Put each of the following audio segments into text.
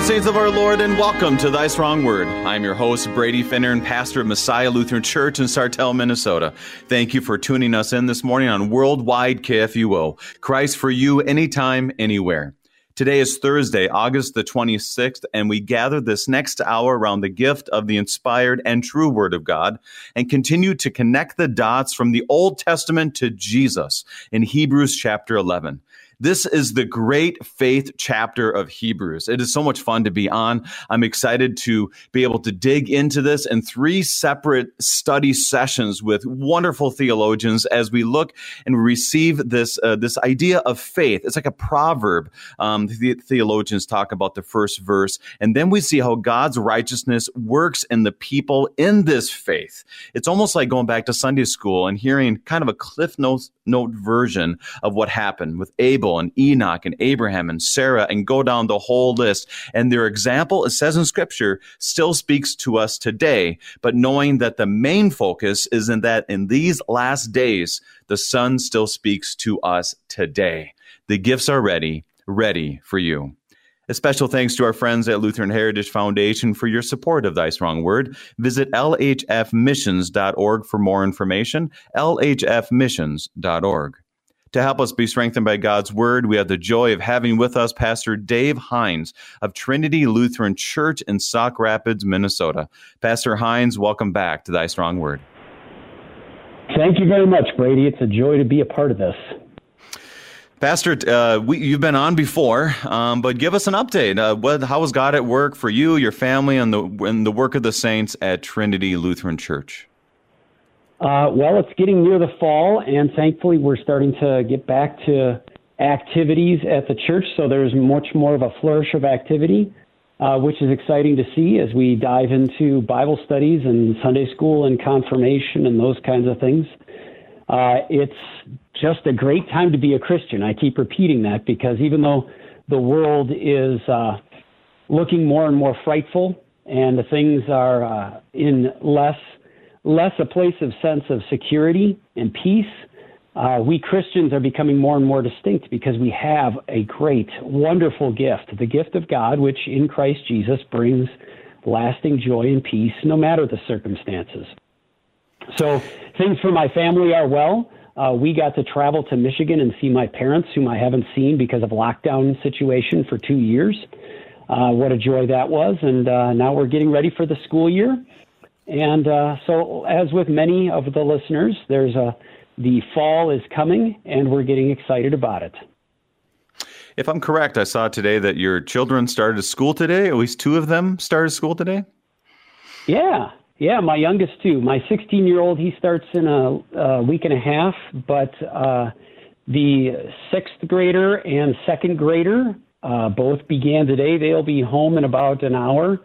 morning, saints of our Lord, and welcome to Thy Strong Word. I'm your host, Brady Finnern, and pastor of Messiah Lutheran Church in Sartell, Minnesota. Thank you for tuning us in this morning on Worldwide KFUO. Christ for you, anytime, anywhere. Today is Thursday, August the 26th, and we gather this next hour around the gift of the inspired and true Word of God and continue to connect the dots from the Old Testament to Jesus in Hebrews chapter 11. This is the great faith chapter of Hebrews. It is so much fun to be on. I'm excited to be able to dig into this in three separate study sessions with wonderful theologians as we look and receive this uh, this idea of faith. It's like a proverb. Um, the theologians talk about the first verse, and then we see how God's righteousness works in the people in this faith. It's almost like going back to Sunday school and hearing kind of a cliff note, note version of what happened with Abel and Enoch and Abraham and Sarah and go down the whole list. And their example, it says in scripture, still speaks to us today. But knowing that the main focus is in that in these last days, the Son still speaks to us today. The gifts are ready, ready for you. A special thanks to our friends at Lutheran Heritage Foundation for your support of Thy Strong Word. Visit lhfmissions.org for more information. lhfmissions.org. To help us be strengthened by God's word, we have the joy of having with us Pastor Dave Hines of Trinity Lutheran Church in Sauk Rapids, Minnesota. Pastor Hines, welcome back to Thy Strong Word. Thank you very much, Brady. It's a joy to be a part of this. Pastor, uh, we, you've been on before, um, but give us an update. Uh, what, how was God at work for you, your family, and the, and the work of the saints at Trinity Lutheran Church? Uh, well, it's getting near the fall, and thankfully, we're starting to get back to activities at the church. So there's much more of a flourish of activity, uh, which is exciting to see as we dive into Bible studies and Sunday school and confirmation and those kinds of things. Uh, it's just a great time to be a Christian. I keep repeating that because even though the world is uh, looking more and more frightful and the things are uh, in less less a place of sense of security and peace. Uh, we Christians are becoming more and more distinct because we have a great, wonderful gift, the gift of God, which in Christ Jesus brings lasting joy and peace no matter the circumstances. So things for my family are well. Uh, we got to travel to Michigan and see my parents, whom I haven't seen because of lockdown situation for two years. Uh, what a joy that was! And uh, now we're getting ready for the school year, and uh, so, as with many of the listeners, there's a the fall is coming, and we're getting excited about it. If I'm correct, I saw today that your children started school today. At least two of them started school today. Yeah, yeah, my youngest too. My 16 year old he starts in a, a, week and a half, but uh, the sixth grader and second grader uh, both began today. They'll be home in about an hour.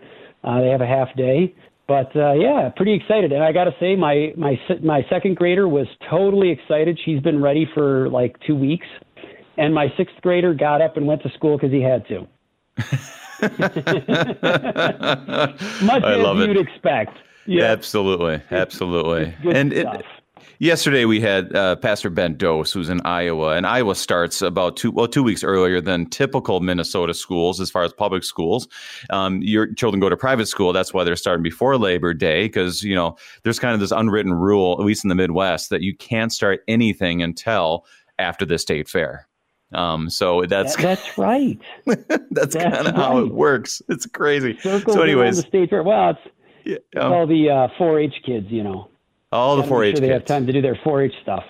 Uh, they have a half day. But uh, yeah, pretty excited. And I got to say, my my my second grader was totally excited. She's been ready for like two weeks, and my sixth grader got up and went to school because he had to. Much I as you'd it. expect. Yeah, absolutely, absolutely. and it, Yesterday we had uh, Pastor Ben Dose, who's in Iowa, and Iowa starts about two well two weeks earlier than typical Minnesota schools as far as public schools. Um, your children go to private school, that's why they're starting before Labor Day because you know there's kind of this unwritten rule, at least in the Midwest, that you can't start anything until after the state fair. Um, so that's that, that's right. that's, that's kind of right. how it works. It's crazy. Circles so, anyways, the state fair. Well, it's, yeah, um, all the uh, 4-H kids, you know. All the 4-H sure they have time to do their 4-H stuff.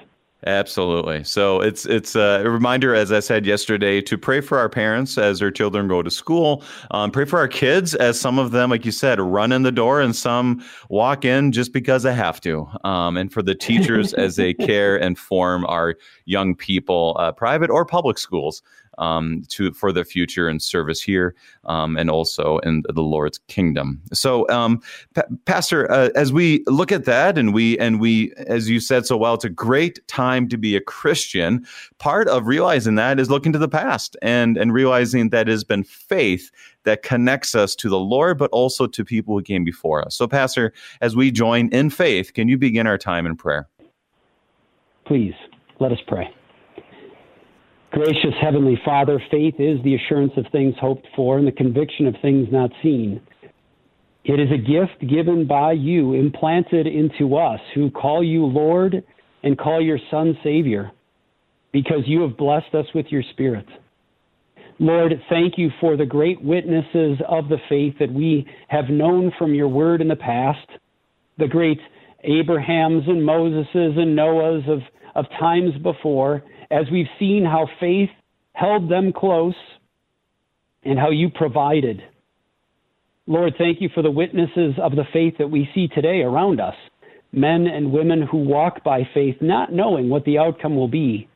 Absolutely. So it's it's a reminder, as I said yesterday, to pray for our parents as their children go to school. Um, pray for our kids as some of them, like you said, run in the door and some walk in just because they have to. Um, and for the teachers as they care and form our young people, uh, private or public schools um, to for the future and service here um, and also in the Lord's kingdom. So, um, pa- Pastor, uh, as we look at that and we and we, as you said so well, it's a great time to be a Christian. Part of realizing that is looking to the past and and realizing that it has been faith that connects us to the Lord, but also to people who came before us. So, Pastor, as we join in faith, can you begin our time in prayer? Please, let us pray. Gracious Heavenly Father, faith is the assurance of things hoped for and the conviction of things not seen. It is a gift given by you, implanted into us who call you Lord and call your Son Savior, because you have blessed us with your Spirit. Lord, thank you for the great witnesses of the faith that we have known from your word in the past, the great Abrahams and Moseses and Noahs of, of times before, as we've seen how faith held them close and how you provided. Lord, thank you for the witnesses of the faith that we see today around us men and women who walk by faith, not knowing what the outcome will be.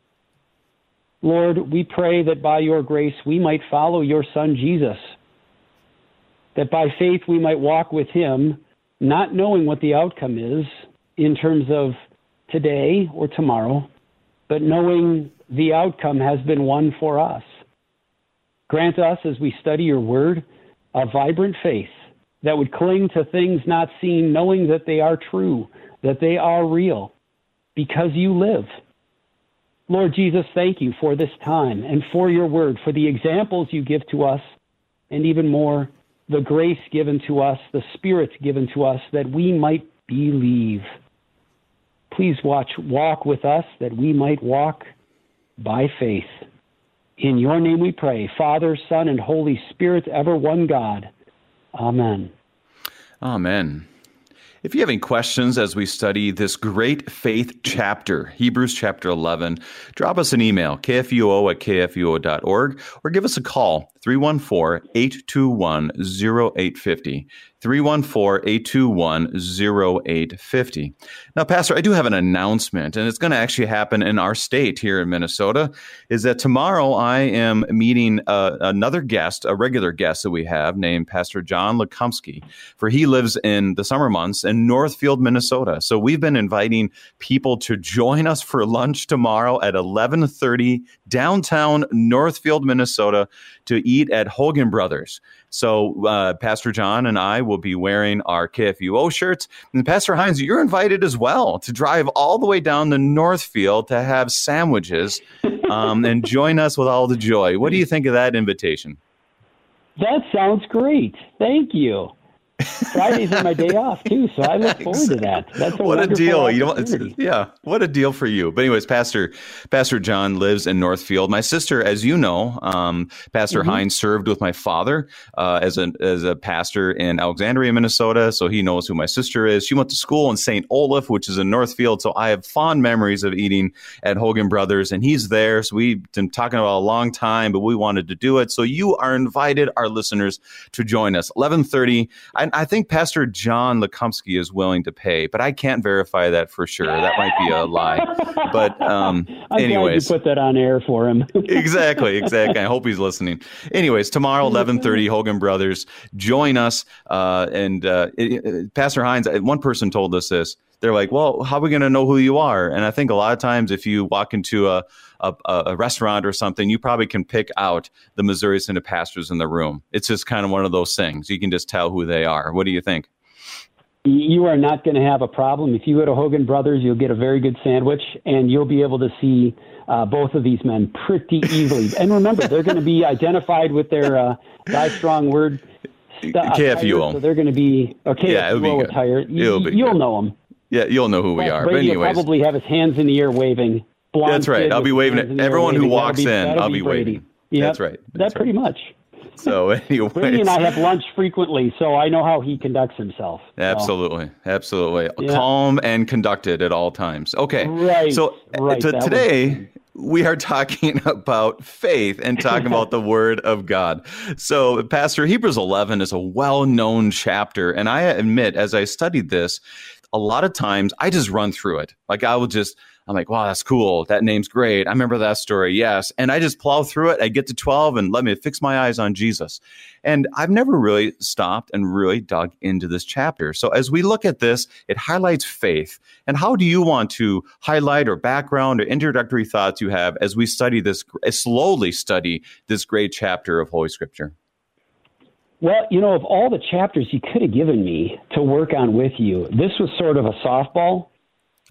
Lord, we pray that by your grace we might follow your Son Jesus, that by faith we might walk with him, not knowing what the outcome is in terms of today or tomorrow, but knowing the outcome has been won for us. Grant us, as we study your word, a vibrant faith that would cling to things not seen, knowing that they are true, that they are real, because you live. Lord Jesus, thank you for this time and for your word, for the examples you give to us, and even more, the grace given to us, the Spirit given to us, that we might believe. Please watch, walk with us that we might walk by faith. In your name we pray, Father, Son, and Holy Spirit, ever one God. Amen. Amen. If you have any questions as we study this great faith chapter, Hebrews chapter 11, drop us an email, kfuo at kfuo.org, or give us a call, 314 821 0850. 314 821 0850. Now, Pastor, I do have an announcement, and it's going to actually happen in our state here in Minnesota. Is that tomorrow I am meeting uh, another guest, a regular guest that we have named Pastor John Lekumsky, for he lives in the summer months in Northfield, Minnesota. So we've been inviting people to join us for lunch tomorrow at 1130 downtown Northfield, Minnesota to eat at Hogan Brothers. So uh, Pastor John and I will be wearing our KFUO shirts. And Pastor Hines, you're invited as well to drive all the way down to Northfield to have sandwiches um, and join us with all the joy. What do you think of that invitation? That sounds great. Thank you. Fridays are my day off too, so I look forward to that. That's a what a deal! You yeah, what a deal for you. But anyways, Pastor Pastor John lives in Northfield. My sister, as you know, um, Pastor mm-hmm. Hines served with my father uh, as a as a pastor in Alexandria, Minnesota. So he knows who my sister is. She went to school in St. Olaf, which is in Northfield. So I have fond memories of eating at Hogan Brothers, and he's there. So we've been talking about a long time, but we wanted to do it. So you are invited, our listeners, to join us. Eleven thirty. I I think Pastor John Lekumsky is willing to pay, but I can't verify that for sure. That might be a lie. But um, I'm anyways, glad you put that on air for him. exactly, exactly. I hope he's listening. Anyways, tomorrow, eleven thirty, Hogan Brothers, join us. Uh, and uh, it, it, Pastor Hines, uh, one person told us this. They're like, "Well, how are we going to know who you are?" And I think a lot of times, if you walk into a a, a, restaurant or something, you probably can pick out the Missouri Synod pastors in the room. It's just kind of one of those things. You can just tell who they are. What do you think? You are not going to have a problem. If you go to Hogan Brothers, you'll get a very good sandwich, and you'll be able to see uh, both of these men pretty easily. and remember, they're going to be identified with their uh, Thy Strong Word. St- KFUO. So they're going to be okay. Yeah, it'll be attire. You, will know them. Yeah, you'll know who we are. Brady but anyways, probably have his hands in the air waving. That's right. I'll be waving it. Everyone who walks be, in, I'll be, waving. Yeah, that's right. That's that pretty much. So anyway, Brady and I have lunch frequently, so I know how he conducts himself. Absolutely, so. absolutely, yeah. calm and conducted at all times. Okay, right. So uh, right. T- today. we are talking about faith and talking about the word of God. So, Pastor, Hebrews 11 is a well known chapter. And I admit, as I studied this, a lot of times I just run through it. Like I will just, I'm like, wow, that's cool. That name's great. I remember that story. Yes. And I just plow through it. I get to 12 and let me fix my eyes on Jesus. And I've never really stopped and really dug into this chapter. So as we look at this, it highlights faith. And how do you want to highlight or background or introductory thoughts you have as we study this, slowly study this great chapter of Holy Scripture? Well, you know, of all the chapters you could have given me to work on with you, this was sort of a softball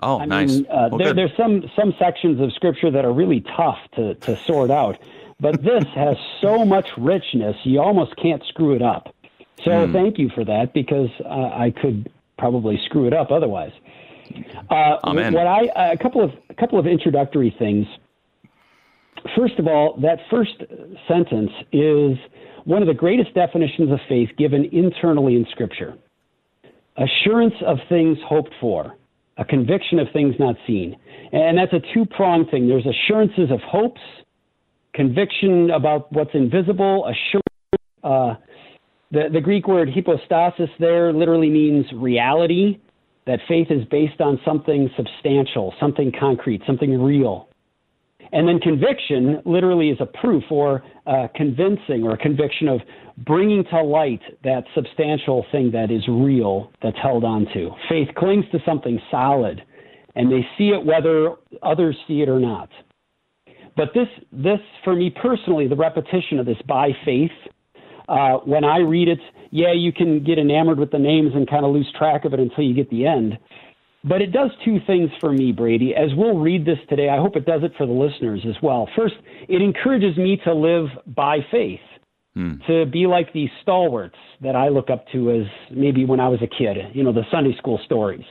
Oh, I nice. Mean, uh, well, there, there's some some sections of scripture that are really tough to to sort out, but this has so much richness, you almost can't screw it up. So mm. thank you for that because uh, I could probably screw it up otherwise. Uh, Amen. What I a couple of a couple of introductory things. First of all, that first sentence is one of the greatest definitions of faith given internally in Scripture. Assurance of things hoped for a conviction of things not seen. And that's a two pronged thing. There's assurances of hopes, conviction about what's invisible, assurance. Uh, the, the Greek word hypostasis there literally means reality, that faith is based on something substantial, something concrete, something real. And then conviction literally is a proof or convincing or a conviction of bringing to light that substantial thing that is real that's held onto. Faith clings to something solid, and they see it whether others see it or not. But this, this for me personally, the repetition of this by faith, uh, when I read it, yeah, you can get enamored with the names and kind of lose track of it until you get the end. But it does two things for me, Brady. As we'll read this today, I hope it does it for the listeners as well. First, it encourages me to live by faith, hmm. to be like these stalwarts that I look up to as maybe when I was a kid, you know, the Sunday school stories.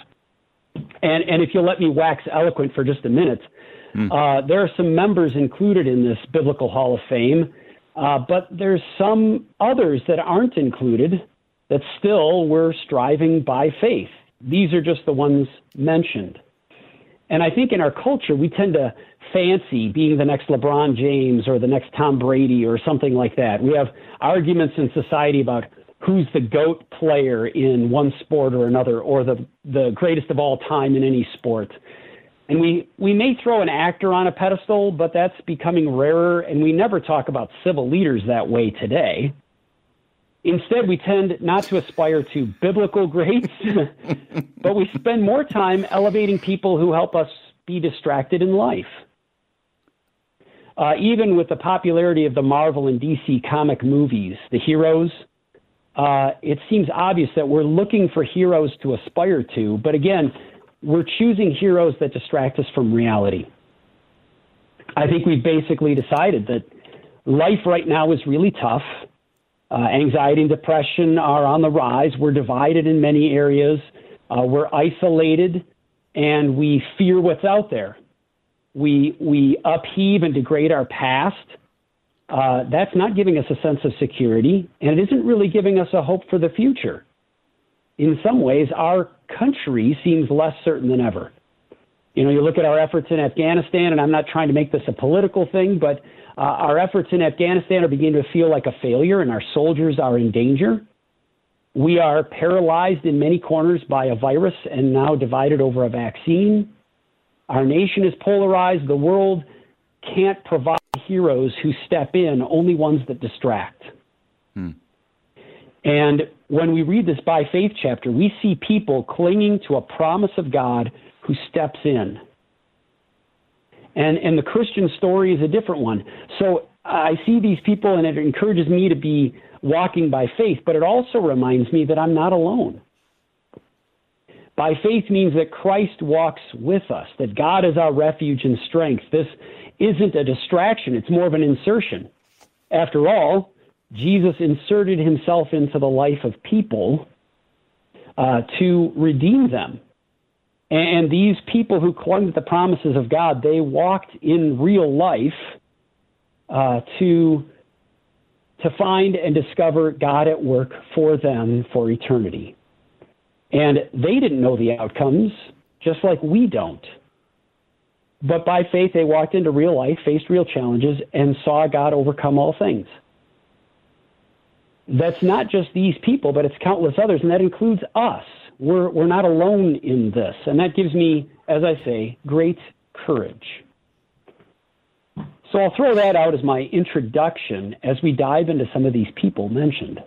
And, and if you'll let me wax eloquent for just a minute, hmm. uh, there are some members included in this Biblical Hall of Fame, uh, but there's some others that aren't included that still were striving by faith these are just the ones mentioned. And I think in our culture, we tend to fancy being the next LeBron James or the next Tom Brady or something like that. We have arguments in society about who's the GOAT player in one sport or another, or the, the greatest of all time in any sport. And we, we may throw an actor on a pedestal, but that's becoming rarer, and we never talk about civil leaders that way today. Instead, we tend not to aspire to biblical greats, but we spend more time elevating people who help us be distracted in life. Uh, even with the popularity of the Marvel and DC comic movies, the heroes, uh, it seems obvious that we're looking for heroes to aspire to, but again, we're choosing heroes that distract us from reality. I think we've basically decided that life right now is really tough uh, anxiety and depression are on the rise. We're divided in many areas. Uh, we're isolated, and we fear what's out there. We we upheave and degrade our past. Uh, that's not giving us a sense of security, and it isn't really giving us a hope for the future. In some ways, our country seems less certain than ever. You know, you look at our efforts in Afghanistan, and I'm not trying to make this a political thing, but uh, our efforts in Afghanistan are beginning to feel like a failure, and our soldiers are in danger. We are paralyzed in many corners by a virus and now divided over a vaccine. Our nation is polarized. The world can't provide heroes who step in, only ones that distract. Hmm. And when we read this by faith chapter, we see people clinging to a promise of God who steps in. And, and the Christian story is a different one. So I see these people, and it encourages me to be walking by faith, but it also reminds me that I'm not alone. By faith means that Christ walks with us, that God is our refuge and strength. This isn't a distraction, it's more of an insertion. After all, Jesus inserted himself into the life of people uh, to redeem them. And these people who clung to the promises of God, they walked in real life uh, to to find and discover God at work for them for eternity. And they didn't know the outcomes, just like we don't. But by faith, they walked into real life, faced real challenges, and saw God overcome all things. That's not just these people, but it's countless others, and that includes us we're, we're not alone in this. And that gives me, as I say, great courage. So I'll throw that out as my introduction as we dive into some of these people mentioned.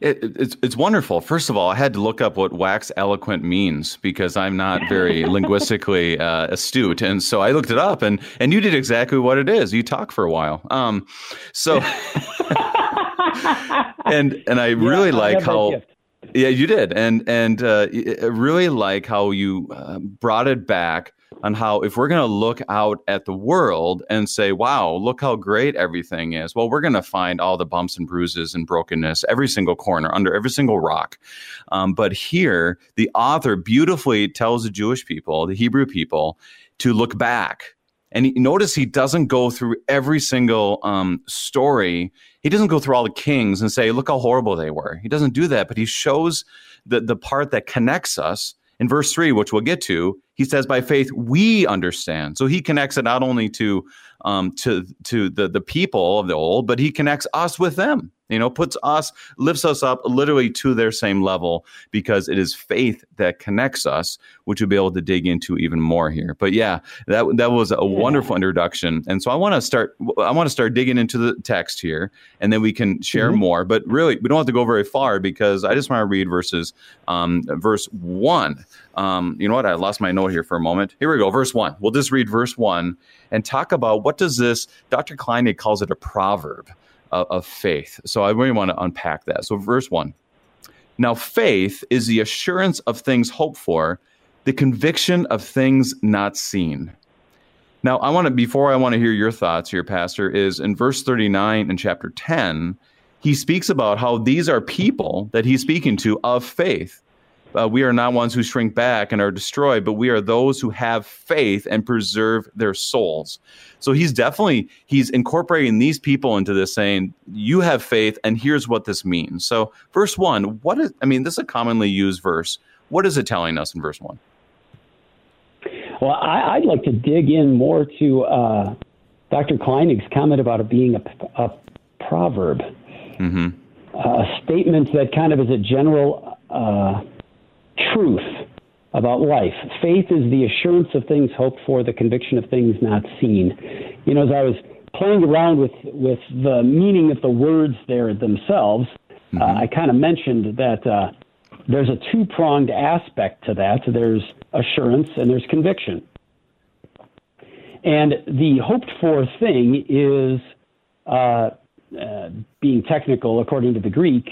It, it's it's wonderful. First of all, I had to look up what wax eloquent means because I'm not very linguistically uh, astute, and so I looked it up, and and you did exactly what it is. You talk for a while, um, so and and I really like how Yeah, you did, and and uh, really like how you uh, brought it back on how if we're going to look out at the world and say, "Wow, look how great everything is," well, we're going to find all the bumps and bruises and brokenness every single corner, under every single rock. Um, but here, the author beautifully tells the Jewish people, the Hebrew people, to look back. And notice he doesn't go through every single um, story. He doesn't go through all the kings and say, "Look how horrible they were." He doesn't do that, but he shows the the part that connects us in verse 3 which we'll get to he says by faith we understand so he connects it not only to um, to to the the people of the old but he connects us with them you know puts us lifts us up literally to their same level because it is faith that connects us which we'll be able to dig into even more here. But yeah that that was a yeah. wonderful introduction. And so i want to start i want to start digging into the text here and then we can share mm-hmm. more. But really we don't have to go very far because i just want to read verses um, verse 1 um, you know what? I lost my note here for a moment. Here we go verse 1 we'll just read verse 1 and talk about what does this dr Kleinig calls it a proverb of, of faith. So I really want to unpack that. So, verse one. Now, faith is the assurance of things hoped for, the conviction of things not seen. Now, I want to, before I want to hear your thoughts here, Pastor, is in verse 39 in chapter 10, he speaks about how these are people that he's speaking to of faith uh, we are not ones who shrink back and are destroyed, but we are those who have faith and preserve their souls. So he's definitely he's incorporating these people into this, saying, "You have faith, and here's what this means." So, verse one, what is? I mean, this is a commonly used verse. What is it telling us in verse one? Well, I, would like to dig in more to uh, Dr. Kleinig's comment about it being a, a proverb, mm-hmm. a statement that kind of is a general. Uh, truth about life. Faith is the assurance of things hoped for, the conviction of things not seen. You know, as I was playing around with, with the meaning of the words there themselves, mm-hmm. uh, I kind of mentioned that uh, there's a two pronged aspect to that there's assurance and there's conviction. And the hoped for thing is, uh, uh being technical according to the Greek,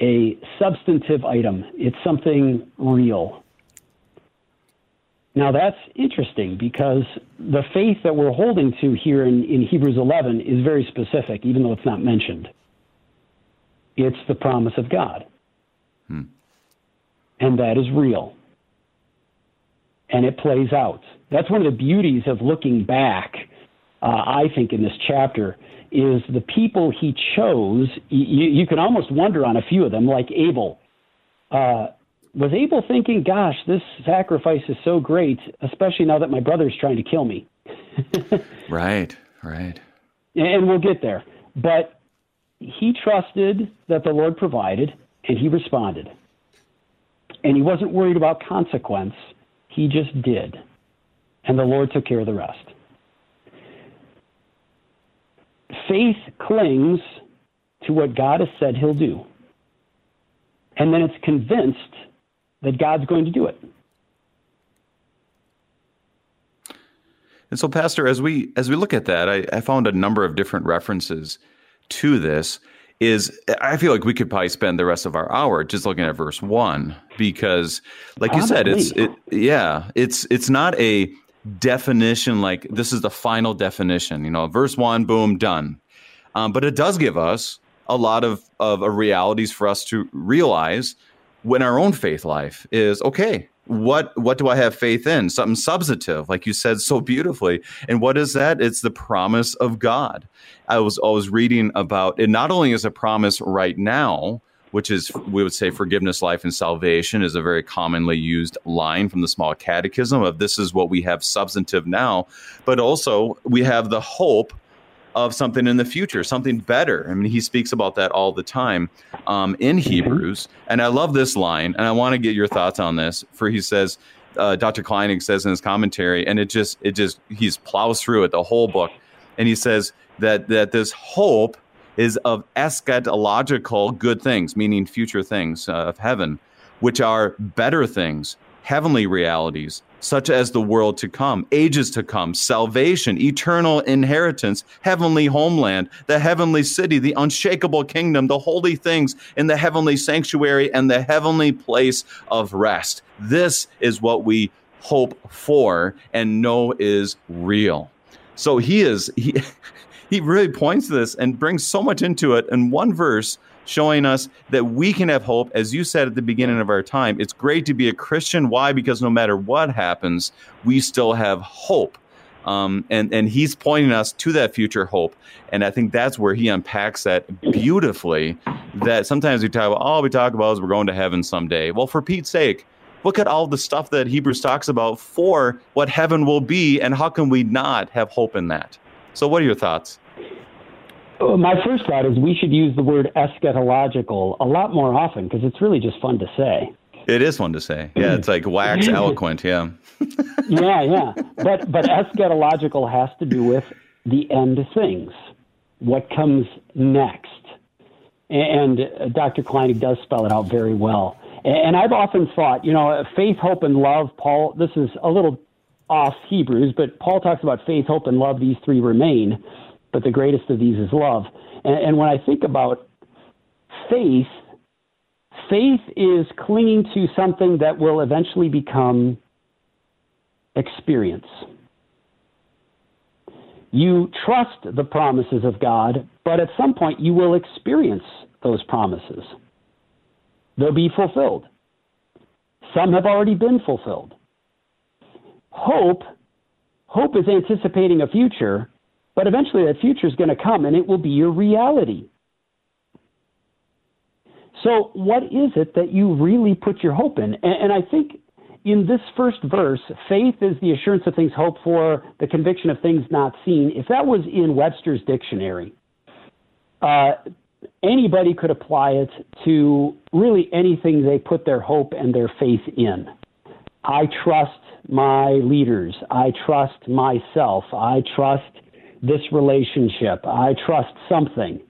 a substantive item, it's something real. Now that's interesting because the faith that we're holding to here in, in Hebrews 11 is very specific, even though it's not mentioned. It's the promise of God. Hmm. And that is real. And it plays out. That's one of the beauties of looking back, uh, I think, in this chapter, is the people he chose. You, you can almost wonder on a few of them, like Abel. Uh, was Abel thinking, gosh, this sacrifice is so great, especially now that my brother's trying to kill me? right, right. And we'll get there. But he trusted that the Lord provided, and he responded. And he wasn't worried about consequence, he just did. And the Lord took care of the rest. Faith clings to what God has said he'll do. And then it's convinced that God's going to do it. And so, Pastor, as we as we look at that, I, I found a number of different references to this. Is I feel like we could probably spend the rest of our hour just looking at verse one because, like you said, it's it yeah, it's it's not a definition like this is the final definition. You know, verse one, boom, done. Um, but it does give us a lot of, of realities for us to realize when our own faith life is okay. What what do I have faith in? Something substantive, like you said so beautifully. And what is that? It's the promise of God. I was always reading about it. Not only is a promise right now, which is we would say forgiveness, life, and salvation is a very commonly used line from the small catechism of this is what we have substantive now, but also we have the hope of something in the future, something better. I mean, he speaks about that all the time um, in mm-hmm. Hebrews. And I love this line, and I want to get your thoughts on this. For he says, uh, Dr. Kleinig says in his commentary, and it just, it just, he's plows through it the whole book, and he says that that this hope is of eschatological good things, meaning future things uh, of heaven, which are better things, heavenly realities, such as the world to come, ages to come, salvation, eternal inheritance, heavenly homeland, the heavenly city, the unshakable kingdom, the holy things in the heavenly sanctuary, and the heavenly place of rest. This is what we hope for and know is real. So he is he he really points to this and brings so much into it in one verse showing us that we can have hope. As you said at the beginning of our time, it's great to be a Christian. Why? Because no matter what happens, we still have hope. Um, and and he's pointing us to that future hope, and I think that's where he unpacks that beautifully. That sometimes we talk about all we talk about is we're going to heaven someday. Well, for Pete's sake, look at all the stuff that Hebrews talks about for what heaven will be, and how can we not have hope in that? So, what are your thoughts? My first thought is we should use the word eschatological a lot more often because it's really just fun to say. It is fun to say. Yeah, it's like wax eloquent. Yeah. yeah, yeah. But but eschatological has to do with the end things, what comes next, and uh, Dr. Kleinig does spell it out very well. And I've often thought, you know, faith, hope, and love. Paul, this is a little off Hebrews, but Paul talks about faith, hope, and love. These three remain but the greatest of these is love. And, and when I think about faith, faith is clinging to something that will eventually become experience. You trust the promises of God, but at some point you will experience those promises. They'll be fulfilled. Some have already been fulfilled. Hope, hope is anticipating a future, but eventually that future is going to come and it will be your reality. So, what is it that you really put your hope in? And, and, I think in this first verse, faith is the assurance of things hoped for, the conviction of things not seen. If that was in Webster's dictionary, uh, anybody could apply it to really anything they put their hope and their faith in. I trust my leaders. I trust myself. I trust this relationship. I trust something.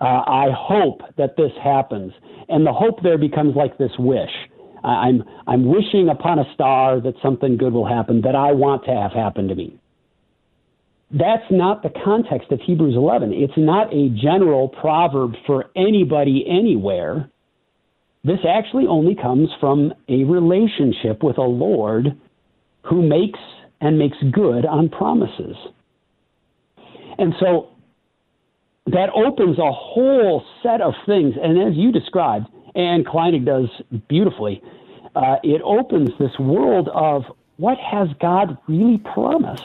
Uh, I hope that this happens. And the hope there becomes like this wish. I'm, I'm wishing upon a star that something good will happen that I want to have happen to me. That's not the context of Hebrews 11. It's not a general proverb for anybody anywhere. This actually only comes from a relationship with a Lord who makes and makes good on promises. And so that opens a whole set of things. And as you described, and Kleinig does beautifully, uh, it opens this world of what has God really promised?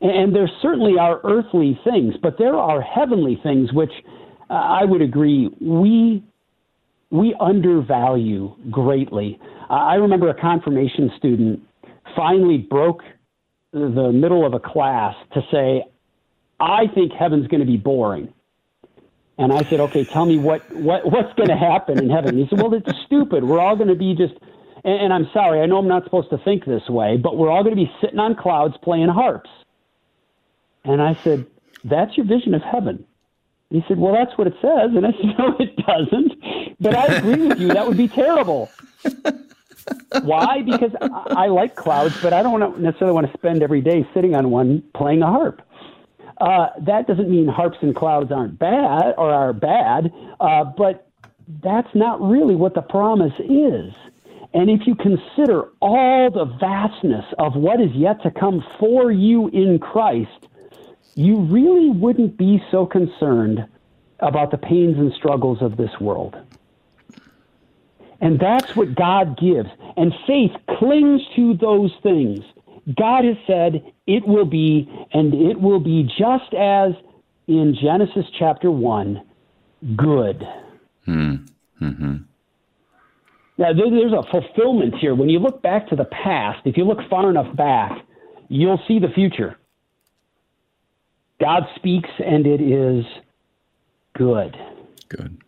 And there certainly are earthly things, but there are heavenly things which uh, I would agree we we undervalue greatly. Uh, I remember a confirmation student finally broke the middle of a class to say, I think heaven's going to be boring. And I said, okay, tell me what, what what's going to happen in heaven. And he said, well, it's stupid. We're all going to be just, and, and I'm sorry, I know I'm not supposed to think this way, but we're all going to be sitting on clouds playing harps. And I said, that's your vision of heaven. He said, well, that's what it says. And I said, no, it doesn't. But I agree with you. That would be terrible. Why? Because I, I like clouds, but I don't necessarily want to spend every day sitting on one playing a harp. Uh, that doesn't mean harps and clouds aren't bad or are bad, uh, but that's not really what the promise is. And if you consider all the vastness of what is yet to come for you in Christ, you really wouldn't be so concerned about the pains and struggles of this world. And that's what God gives. And faith clings to those things. God has said it will be, and it will be just as in Genesis chapter 1 good. Hmm. Mm-hmm. Now, there's a fulfillment here. When you look back to the past, if you look far enough back, you'll see the future. God speaks, and it is good. Good.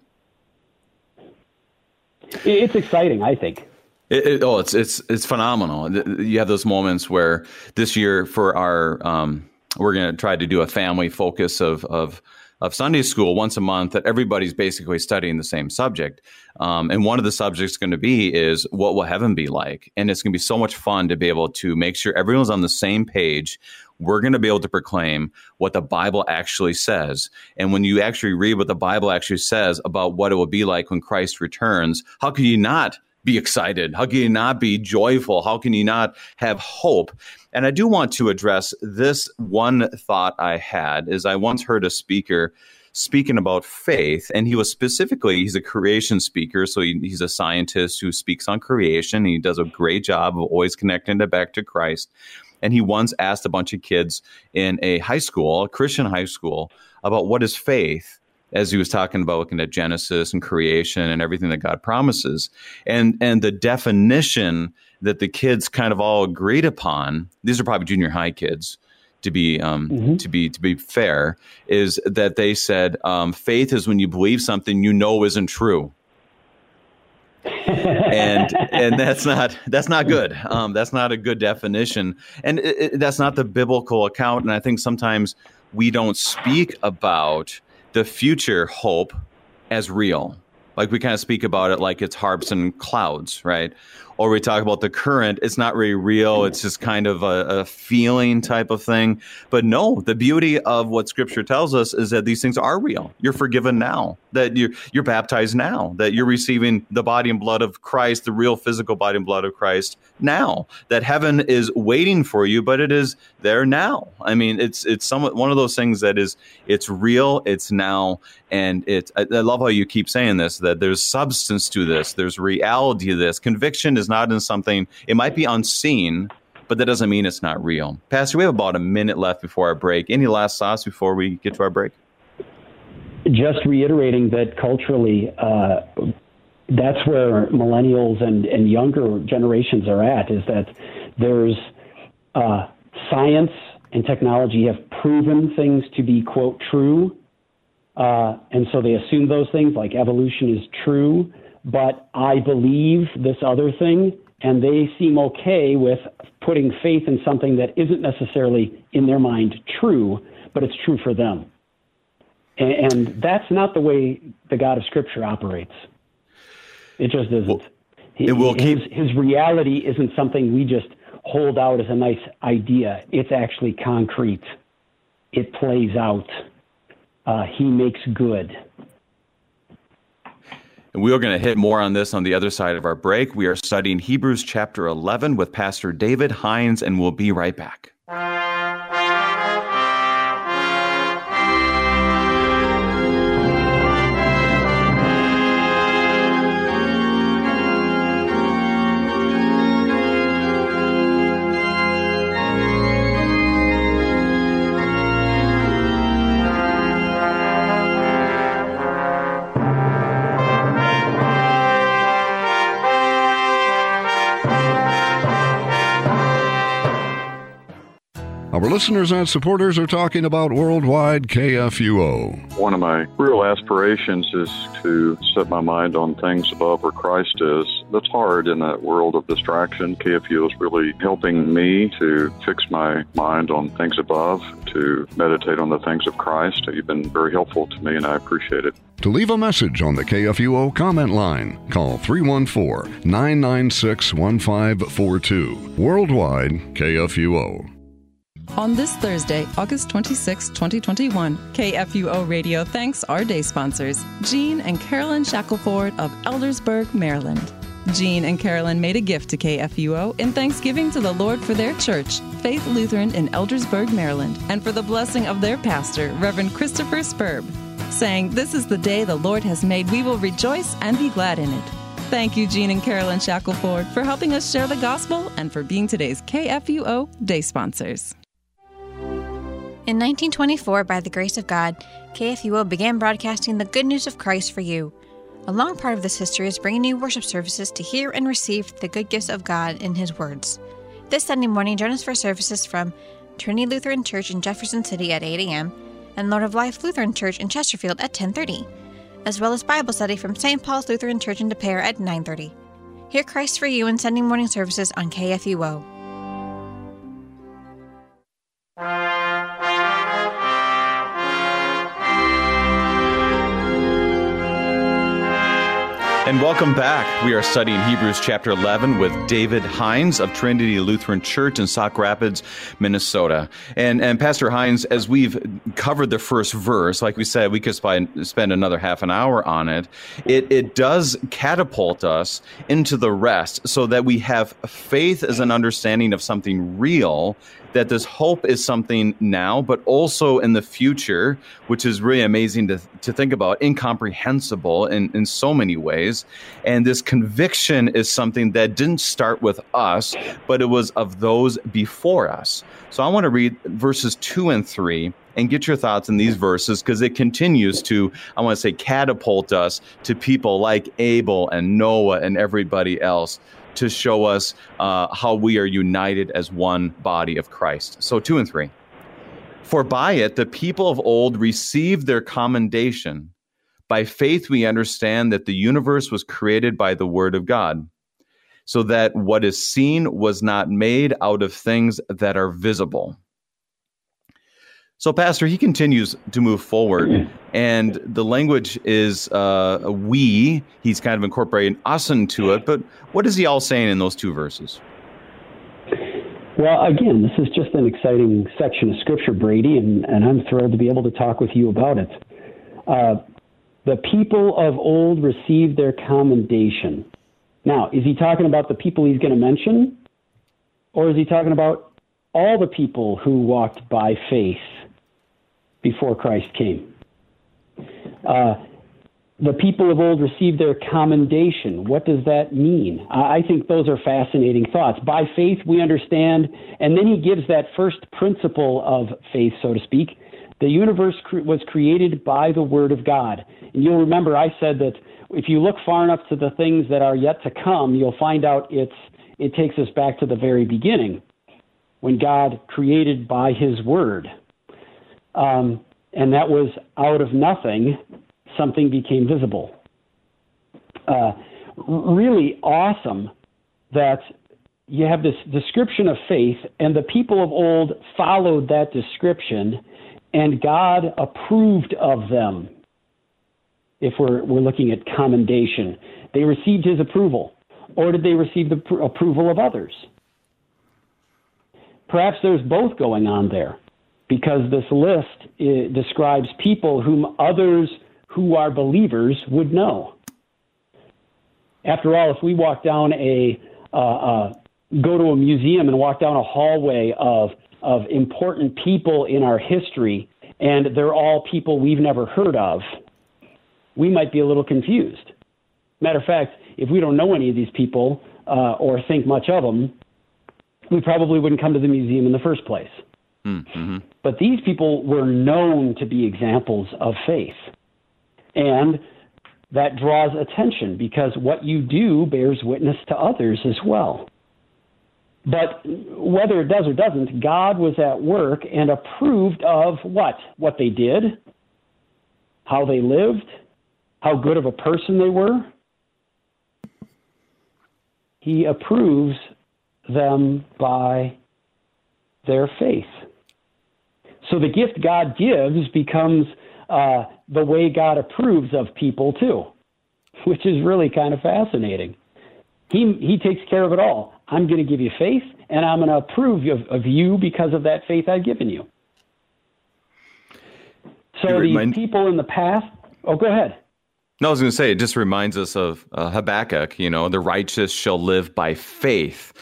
It's exciting, I think. It, it, oh, it's it's it's phenomenal. You have those moments where this year for our um, we're going to try to do a family focus of of of Sunday school once a month that everybody's basically studying the same subject. Um, and one of the subjects going to be is what will heaven be like? And it's going to be so much fun to be able to make sure everyone's on the same page. We're going to be able to proclaim what the Bible actually says. And when you actually read what the Bible actually says about what it will be like when Christ returns, how can you not be excited? How can you not be joyful? How can you not have hope? And I do want to address this one thought I had is I once heard a speaker speaking about faith and he was specifically he's a creation speaker so he, he's a scientist who speaks on creation he does a great job of always connecting it back to christ and he once asked a bunch of kids in a high school a christian high school about what is faith as he was talking about looking at Genesis and creation and everything that God promises. And and the definition that the kids kind of all agreed upon, these are probably junior high kids, to be um, mm-hmm. to be to be fair, is that they said um, faith is when you believe something you know isn't true. and and that's not that's not good. Um, that's not a good definition, and it, it, that's not the biblical account. And I think sometimes we don't speak about the future hope as real. Like we kind of speak about it like it's harps and clouds, right? Or we talk about the current, it's not really real. It's just kind of a, a, feeling type of thing. But no, the beauty of what Scripture tells us is that these things are real. You're forgiven now. That you're you're baptized now. That you're receiving the body and blood of Christ, the real physical body and blood of Christ now. That heaven is waiting for you, but it is there now. I mean, it's it's somewhat one of those things that is it's real. It's now, and it's. I, I love how you keep saying this. That there's substance to this. There's reality to this. Conviction is is not in something, it might be unseen, but that doesn't mean it's not real. Pastor, we have about a minute left before our break. Any last thoughts before we get to our break? Just reiterating that culturally, uh, that's where millennials and, and younger generations are at, is that there's uh, science and technology have proven things to be, quote, true. Uh, and so they assume those things like evolution is true but I believe this other thing, and they seem okay with putting faith in something that isn't necessarily in their mind true, but it's true for them. And, and that's not the way the God of Scripture operates. It just isn't. Well, it will keep... his, his reality isn't something we just hold out as a nice idea. It's actually concrete. It plays out. Uh, he makes good. And we are going to hit more on this on the other side of our break. We are studying Hebrews chapter 11 with Pastor David Hines, and we'll be right back. Our listeners and supporters are talking about Worldwide KFUO. One of my real aspirations is to set my mind on things above where Christ is. That's hard in that world of distraction. KFUO is really helping me to fix my mind on things above, to meditate on the things of Christ. You've been very helpful to me, and I appreciate it. To leave a message on the KFUO comment line, call 314 996 1542. Worldwide KFUO. On this Thursday, August 26, 2021, KFUO Radio thanks our day sponsors, Jean and Carolyn Shackelford of Eldersburg, Maryland. Jean and Carolyn made a gift to KFUO in thanksgiving to the Lord for their church, Faith Lutheran in Eldersburg, Maryland, and for the blessing of their pastor, Reverend Christopher Spurb, saying, This is the day the Lord has made. We will rejoice and be glad in it. Thank you, Jean and Carolyn Shackelford, for helping us share the gospel and for being today's KFUO day sponsors. In 1924, by the grace of God, KFUO began broadcasting the good news of Christ for you. A long part of this history is bringing you worship services to hear and receive the good gifts of God in His words. This Sunday morning, join us for services from Trinity Lutheran Church in Jefferson City at 8 a.m. and Lord of Life Lutheran Church in Chesterfield at 10:30, as well as Bible study from St. Paul's Lutheran Church in De Pere at 9:30. Hear Christ for you in Sunday morning services on KFUO. And welcome back. We are studying Hebrews chapter 11 with David Hines of Trinity Lutheran Church in Sauk Rapids, Minnesota. And, and Pastor Hines, as we've covered the first verse, like we said, we could spend another half an hour on it. It, it does catapult us into the rest so that we have faith as an understanding of something real that this hope is something now, but also in the future, which is really amazing to, to think about, incomprehensible in, in so many ways. And this conviction is something that didn't start with us, but it was of those before us. So I want to read verses two and three and get your thoughts on these verses because it continues to, I want to say, catapult us to people like Abel and Noah and everybody else to show us uh, how we are united as one body of Christ. So, two and three. For by it the people of old received their commendation. By faith, we understand that the universe was created by the word of God, so that what is seen was not made out of things that are visible. So, Pastor, he continues to move forward, and the language is uh, we. He's kind of incorporating us into it. But what is he all saying in those two verses? Well, again, this is just an exciting section of Scripture, Brady, and, and I'm thrilled to be able to talk with you about it. Uh, the people of old received their commendation. Now, is he talking about the people he's going to mention? Or is he talking about all the people who walked by faith before Christ came. Uh, the people of old received their commendation. What does that mean? I think those are fascinating thoughts. By faith, we understand, and then he gives that first principle of faith, so to speak. The universe cre- was created by the Word of God. And you'll remember I said that if you look far enough to the things that are yet to come, you'll find out it's, it takes us back to the very beginning when God created by His Word. Um, and that was out of nothing, something became visible. Uh, really awesome that you have this description of faith, and the people of old followed that description, and God approved of them. If we're, we're looking at commendation, they received his approval, or did they receive the pr- approval of others? Perhaps there's both going on there because this list eh, describes people whom others who are believers would know. After all, if we walk down a uh, uh, go to a museum and walk down a hallway of of important people in our history, and they're all people we've never heard of, we might be a little confused. Matter of fact, if we don't know any of these people uh, or think much of them, we probably wouldn't come to the museum in the first place. Mm-hmm. But these people were known to be examples of faith. And that draws attention because what you do bears witness to others as well. But whether it does or doesn't, God was at work and approved of what? What they did, how they lived, how good of a person they were. He approves them by their faith. So the gift God gives becomes uh, the way God approves of people too, which is really kind of fascinating. He he takes care of it all. I'm going to give you faith, and I'm going to approve of, of you because of that faith I've given you. So remind- these people in the past. Oh, go ahead. No, I was going to say it just reminds us of uh, Habakkuk. You know, the righteous shall live by faith.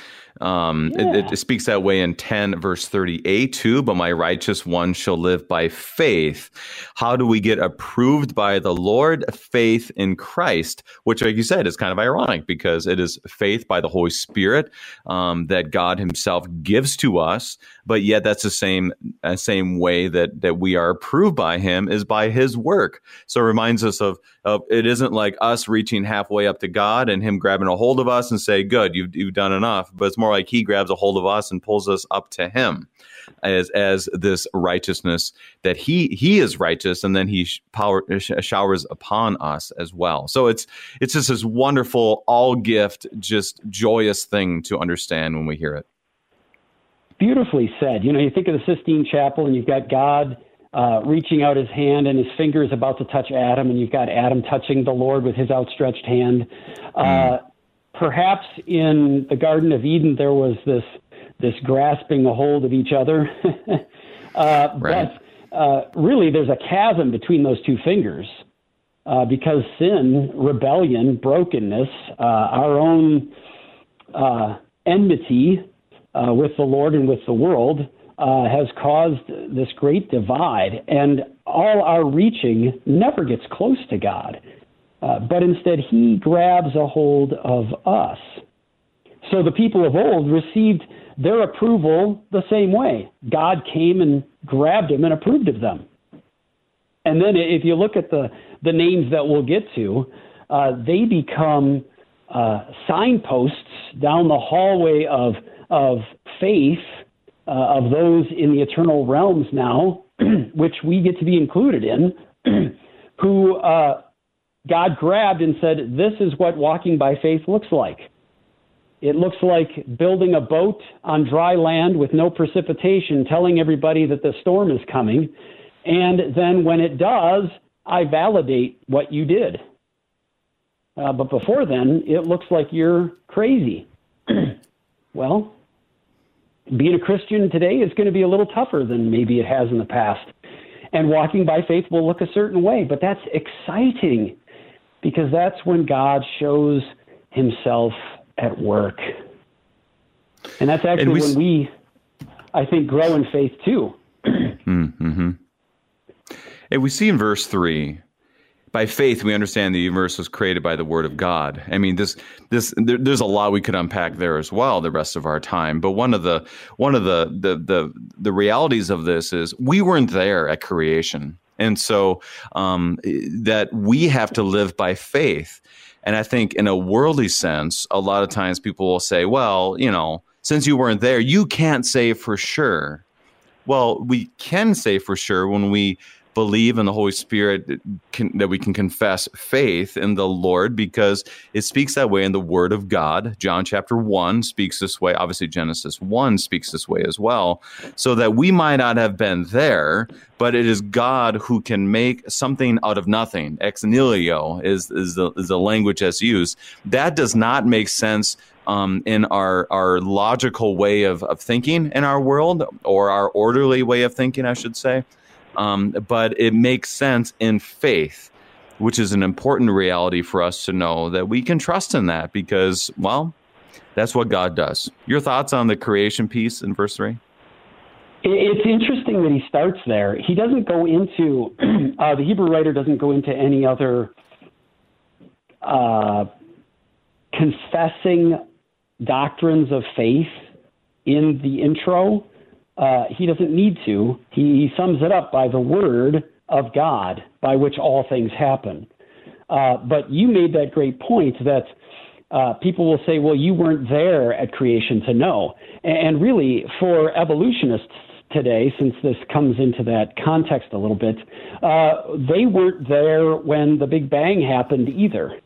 Um, yeah. it, it, speaks that way in 10 verse 38 too, but my righteous one shall live by faith. How do we get approved by the Lord? Faith in Christ, which, like you said, is kind of ironic because it is faith by the Holy Spirit um, that God Himself gives to us. But yet, that's the same uh, same way that that we are approved by Him is by His work. So it reminds us of of it isn't like us reaching halfway up to God and Him grabbing a hold of us and say, "Good, you've you've done enough." But it's more like He grabs a hold of us and pulls us up to Him as as this righteousness that he he is righteous and then he power showers upon us as well so it's it's just this wonderful all gift just joyous thing to understand when we hear it beautifully said you know you think of the sistine chapel and you've got god uh, reaching out his hand, and his finger is about to touch Adam, and you've got Adam touching the Lord with his outstretched hand. Uh, perhaps in the Garden of Eden there was this this grasping a hold of each other, uh, Right. but uh, really there's a chasm between those two fingers uh, because sin, rebellion, brokenness, uh, our own uh, enmity uh, with the Lord and with the world uh, has caused this great divide, and all our reaching never gets close to God, uh, but instead He grabs a hold of us. So the people of old received their approval the same way. God came and grabbed them and approved of them. And then if you look at the, the names that we'll get to, uh, they become uh, signposts down the hallway of, of faith uh, of those in the eternal realms now, which we get to be included in, who uh, God grabbed and said, This is what walking by faith looks like. It looks like building a boat on dry land with no precipitation, telling everybody that the storm is coming. And then when it does, I validate what you did. Uh, but before then, it looks like you're crazy. well, being a Christian today is going to be a little tougher than maybe it has in the past. And walking by faith will look a certain way, but that's exciting because that's when God shows himself at work. And that's actually And we when we, I think, grow in faith too. Mm-hmm. Mm-hmm. And we see in verse three, by faith we understand the universe was created by the word of God. I mean, this this there, there's a lot we could unpack there as well. The rest of our time, but one of the one of the the the the realities of this is we weren't there at creation, and so um, that we have to live by faith. And I think in a worldly sense, a lot of times people will say, well, you know, since you weren't there, you can't say for sure. Well, we can say for sure when we believe in the Holy Spirit that can, that we can confess faith in the Lord because it speaks that way in the Word of God. John chapter 1 speaks this way. Obviously, Genesis 1 speaks this way as well. So that we might not have been there, but it is God who can make something out of nothing. Ex nihilo is, is, the, is the language that's used. That does not make sense um, in our our logical way of, of thinking in our world or our orderly way of thinking, I should say. Um, but it makes sense in faith, which is an important reality for us to know that we can trust in that because, well, that's what God does. Your thoughts on the creation piece in verse 3? It's interesting that he starts there. He doesn't go into, uh, the Hebrew writer doesn't go into any other uh, confessing doctrines of faith in the intro. Uh, he doesn't need to. He, he sums it up by the word of God by which all things happen. Uh, but you made that great point that uh, people will say, well, you weren't there at creation to know. And really, for evolutionists today, since this comes into that context a little bit, uh, they weren't there when the Big Bang happened either.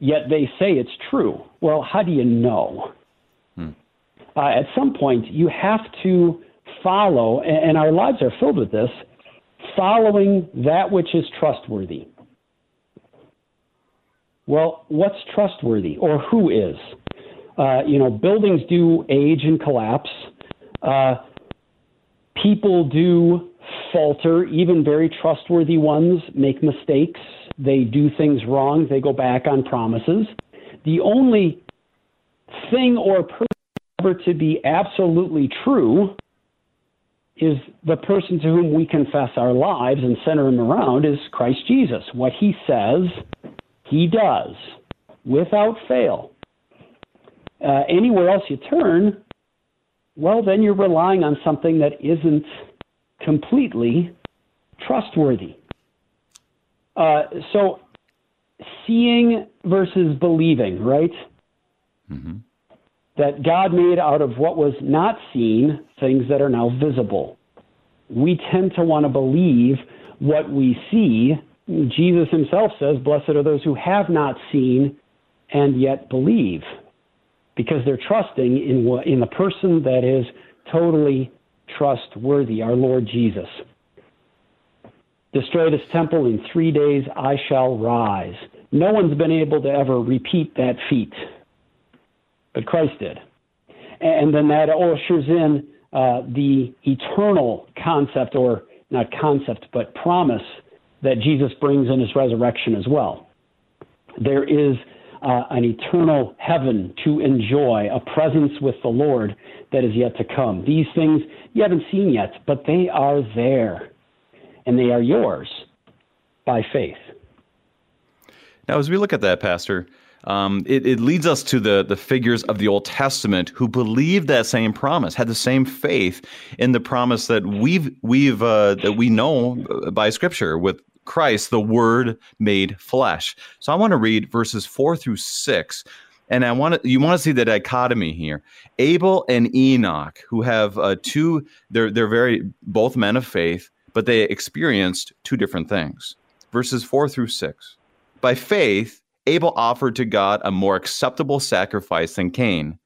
Yet they say it's true. Well, how do you know? Uh, at some point, you have to follow, and our lives are filled with this, following that which is trustworthy. Well, what's trustworthy or who is? Uh, you know, buildings do age and collapse. Uh, people do falter. Even very trustworthy ones make mistakes. They do things wrong. They go back on promises. The only thing or person ever to be absolutely true is the person to whom we confess our lives and center him around is Christ Jesus. What he says, he does without fail. Uh, anywhere else you turn, well, then you're relying on something that isn't completely trustworthy. Uh, so, seeing versus believing, right? That God made out of what was not seen things that are now visible. We tend to want to believe what we see. Jesus himself says, Blessed are those who have not seen and yet believe, because they're trusting in, in the person that is totally trustworthy, our Lord Jesus. Destroy this temple in three days, I shall rise. No one's been able to ever repeat that feat, but Christ did. And then that ushers in uh, the eternal concept, or not concept, but promise that Jesus brings in his resurrection as well. There is uh, an eternal heaven to enjoy, a presence with the Lord that is yet to come. These things you haven't seen yet, but they are there, and they are yours by faith. Now, as we look at that, Pastor, um, it, it, leads us to the, the figures of the Old Testament who believed that same promise, had the same faith in the promise that we've we've uh, that we know by Scripture with Christ, the Word made flesh. So I want to read verses four through six. And I want to, you want to see the dichotomy here. Abel and Enoch, who have uh, two, they're, they're very, both men of faith, but they experienced two different things. Verses four through six. By faith, Abel offered to God a more acceptable sacrifice than Cain,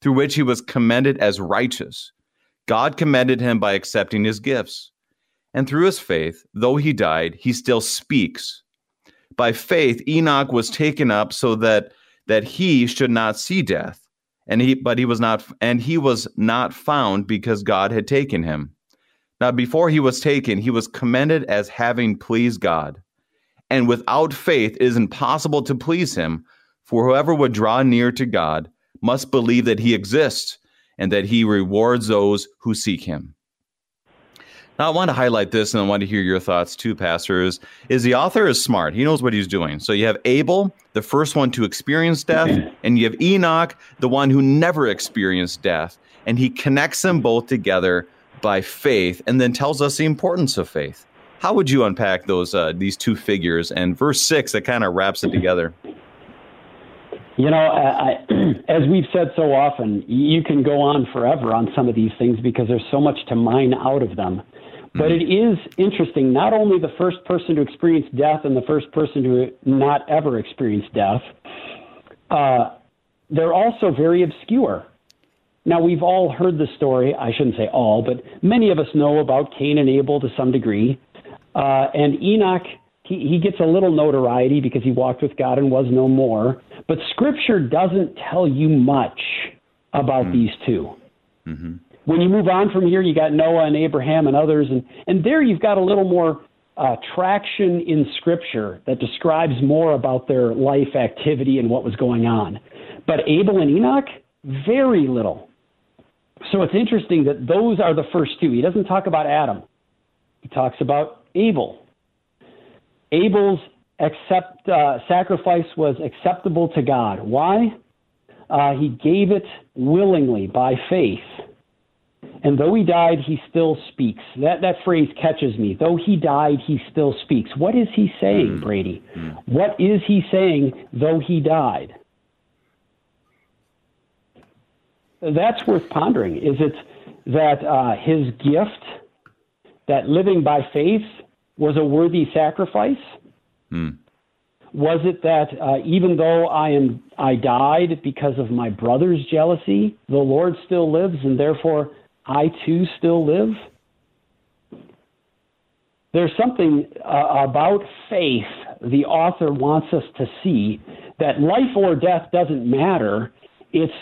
through which he was commended as righteous. God commended him by accepting his gifts. And through his faith, though he died, he still speaks. By faith, Enoch was taken up so that that he should not see death, and he but he was not and he was not found because God had taken him. Now before he was taken, he was commended as having pleased God. And without faith it is impossible to please him, for whoever would draw near to God must believe that he exists and that he rewards those who seek him. Now, I want to highlight this, and I want to hear your thoughts too, pastors. Is the author is smart? He knows what he's doing. So you have Abel, the first one to experience death, and you have Enoch, the one who never experienced death, and he connects them both together by faith, and then tells us the importance of faith. How would you unpack those uh, these two figures and verse six that kind of wraps it together? You know, I, as we've said so often, you can go on forever on some of these things because there's so much to mine out of them. But it is interesting, not only the first person to experience death and the first person to not ever experience death, uh, they're also very obscure. Now, we've all heard the story. I shouldn't say all, but many of us know about Cain and Abel to some degree. Uh, and Enoch, he, he gets a little notoriety because he walked with God and was no more. But Scripture doesn't tell you much about mm. these 2 mm-hmm. When you move on from here, you got Noah and Abraham and others, and, and there you've got a little more uh, traction in Scripture that describes more about their life activity and what was going on. But Abel and Enoch, very little. So it's interesting that those are the first two. He doesn't talk about Adam, he talks about Abel. Abel's accept, uh, sacrifice was acceptable to God. Why? Uh, he gave it willingly by faith. And though he died, he still speaks. That, that phrase catches me. Though he died, he still speaks. What is he saying, mm. Brady? Mm. What is he saying, though he died? That's worth pondering. Is it that uh, his gift, that living by faith, was a worthy sacrifice? Mm. Was it that uh, even though I am I died because of my brother's jealousy, the Lord still lives, and therefore I too still live? There's something uh, about faith the author wants us to see that life or death doesn't matter. It's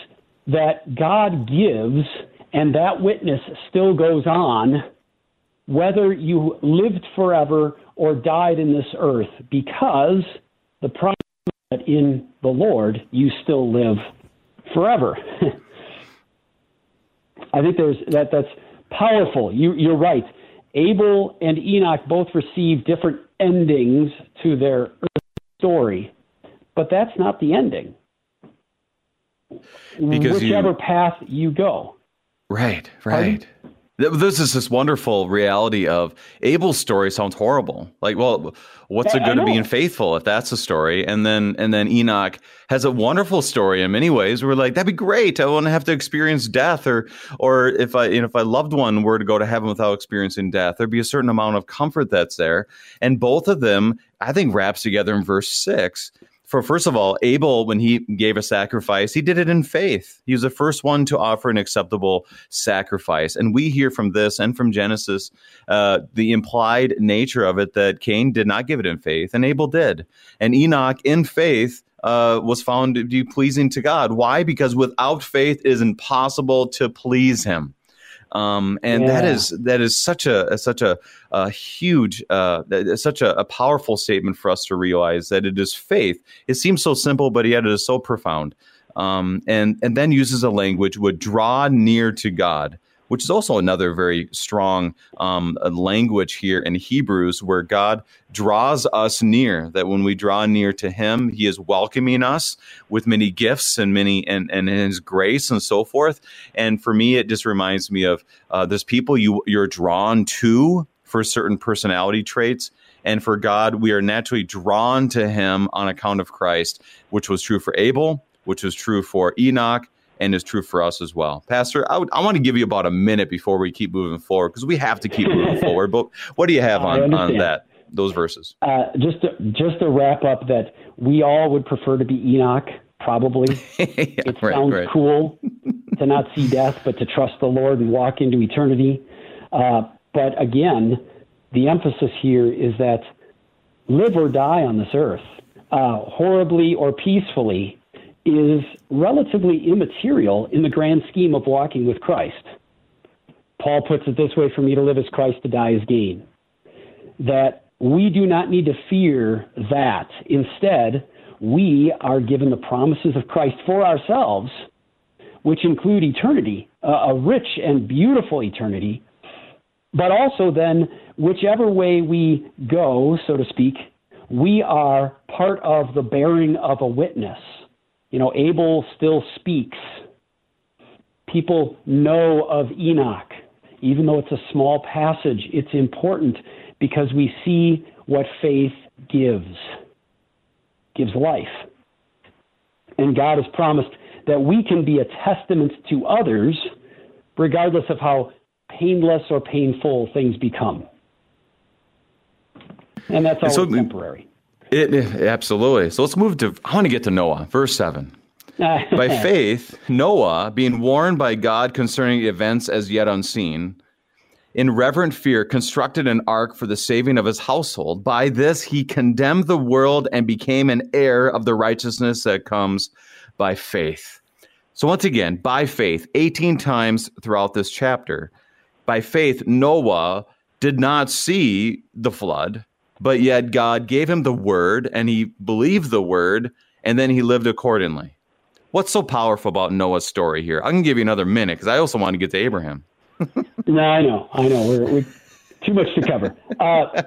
that God gives and that witness still goes on whether you lived forever or died in this earth because the promise that in the Lord you still live forever. I think there's that that's powerful. You, you're right. Abel and Enoch both receive different endings to their story, but that's not the ending. Because Whichever you, path you go. Right, right. Pardon? This is this wonderful reality of Abel's story sounds horrible. Like, well, what's it good of being faithful if that's a story? And then and then Enoch has a wonderful story in many ways. We're like, that'd be great. I to have to experience death, or or if I you know if I loved one were to go to heaven without experiencing death, there'd be a certain amount of comfort that's there. And both of them, I think, wraps together in verse six for first of all, Abel, when he gave a sacrifice, he did it in faith. He was the first one to offer an acceptable sacrifice. And we hear from this and from Genesis uh, the implied nature of it that Cain did not give it in faith, and Abel did. And Enoch, in faith, uh, was found to be pleasing to God. Why? Because without faith, it is impossible to please Him. Um, and yeah. that is that is such a such a, a huge uh, such a, a, powerful statement for us to realize that it is faith. It seems so simple, but yet it is so profound. Um, and and then uses a language would draw near to God which is also another very strong um, language here in Hebrews, where God draws us near. That when we draw near to Him, He is welcoming us with many gifts and many and and His grace and so forth. And for me, it just reminds me of uh, people you you're drawn to for certain personality traits. And for God, we are naturally drawn to Him on account of Christ, which was true for Abel, which was true for Enoch, and is true for us as well. Pastor, I, would, I want to give you about a minute before we keep moving forward because we have to keep moving forward. But what do you have on, on that? Those verses. Uh, just to, just to wrap up, that we all would prefer to be Enoch. Probably, yeah, it right, sounds right. cool to not see death, but to trust the Lord and walk into eternity. Uh, but again, the emphasis here is that live or die on this earth, uh, horribly or peacefully, is relatively immaterial in the grand scheme of walking with Christ. Paul puts it this way for me to live as Christ, to die as gain. That we do not need to fear that. Instead, we are given the promises of Christ for ourselves, which include eternity, a rich and beautiful eternity, but also then, whichever way we go, so to speak, we are part of the bearing of a witness you know, Abel still speaks. People know of Enoch. Even though it's a small passage, it's important because we see what faith gives gives life. And God has promised that we can be a testament to others, regardless of how painless or painful things become. And that's always so, temporary. It, absolutely. So let's move to, I want to get to Noah, verse 7. by faith, Noah, being warned by God concerning events as yet unseen, in reverent fear, constructed an ark for the saving of his household. By this, he condemned the world and became an heir of the righteousness that comes by faith. So, once again, by faith, 18 times throughout this chapter, by faith, Noah did not see the flood but yet God gave him the word and he believed the word and then he lived accordingly. What's so powerful about Noah's story here? I can give you another minute because I also want to get to Abraham. no, I know, I know. We're, we're too much to cover. Uh,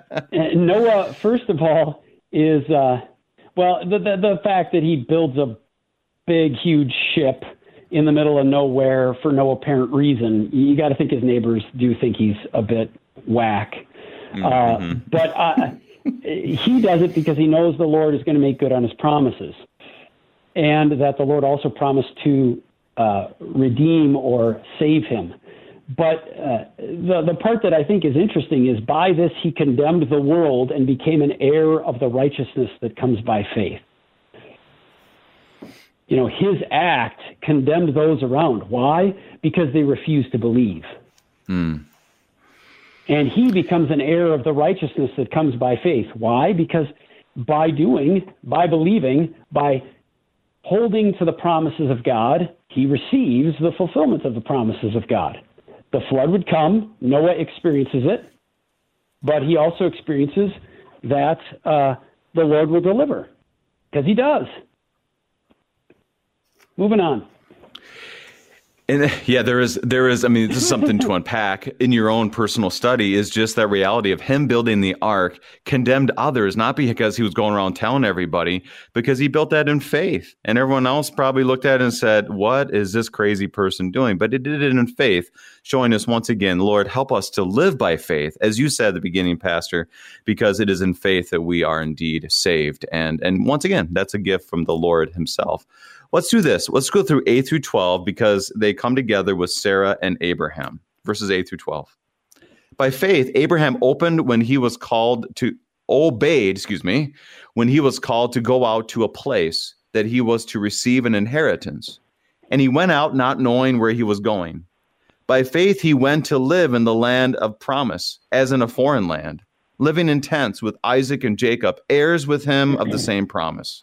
Noah, first of all, is uh, well the, the the fact that he builds a big, huge ship in the middle of nowhere for no apparent reason. You got to think his neighbors do think he's a bit whack. Mm-hmm. Uh, but uh, he does it because he knows the Lord is going to make good on his promises, and that the Lord also promised to uh, redeem or save him. But uh, the the part that I think is interesting is by this he condemned the world and became an heir of the righteousness that comes by faith. You know, his act condemned those around. Why? Because they refused to believe. Mm. And he becomes an heir of the righteousness that comes by faith. Why? Because by doing, by believing, by holding to the promises of God, he receives the fulfillment of the promises of God. The flood would come, Noah experiences it, but he also experiences that uh, the Lord will deliver, because he does. Moving on. And yeah, there is, there is, I mean, this is something to unpack in your own personal study is just that reality of him building the ark condemned others, not because he was going around telling everybody, because he built that in faith. And everyone else probably looked at it and said, What is this crazy person doing? But it did it in faith, showing us once again, Lord, help us to live by faith, as you said at the beginning, Pastor, because it is in faith that we are indeed saved. And, and once again, that's a gift from the Lord himself. Let's do this. Let's go through 8 through 12 because they come together with Sarah and Abraham, verses 8 through 12. By faith, Abraham opened when he was called to obeyed, excuse me, when he was called to go out to a place that he was to receive an inheritance. And he went out not knowing where he was going. By faith, he went to live in the land of promise, as in a foreign land, living in tents with Isaac and Jacob, heirs with him of the same promise.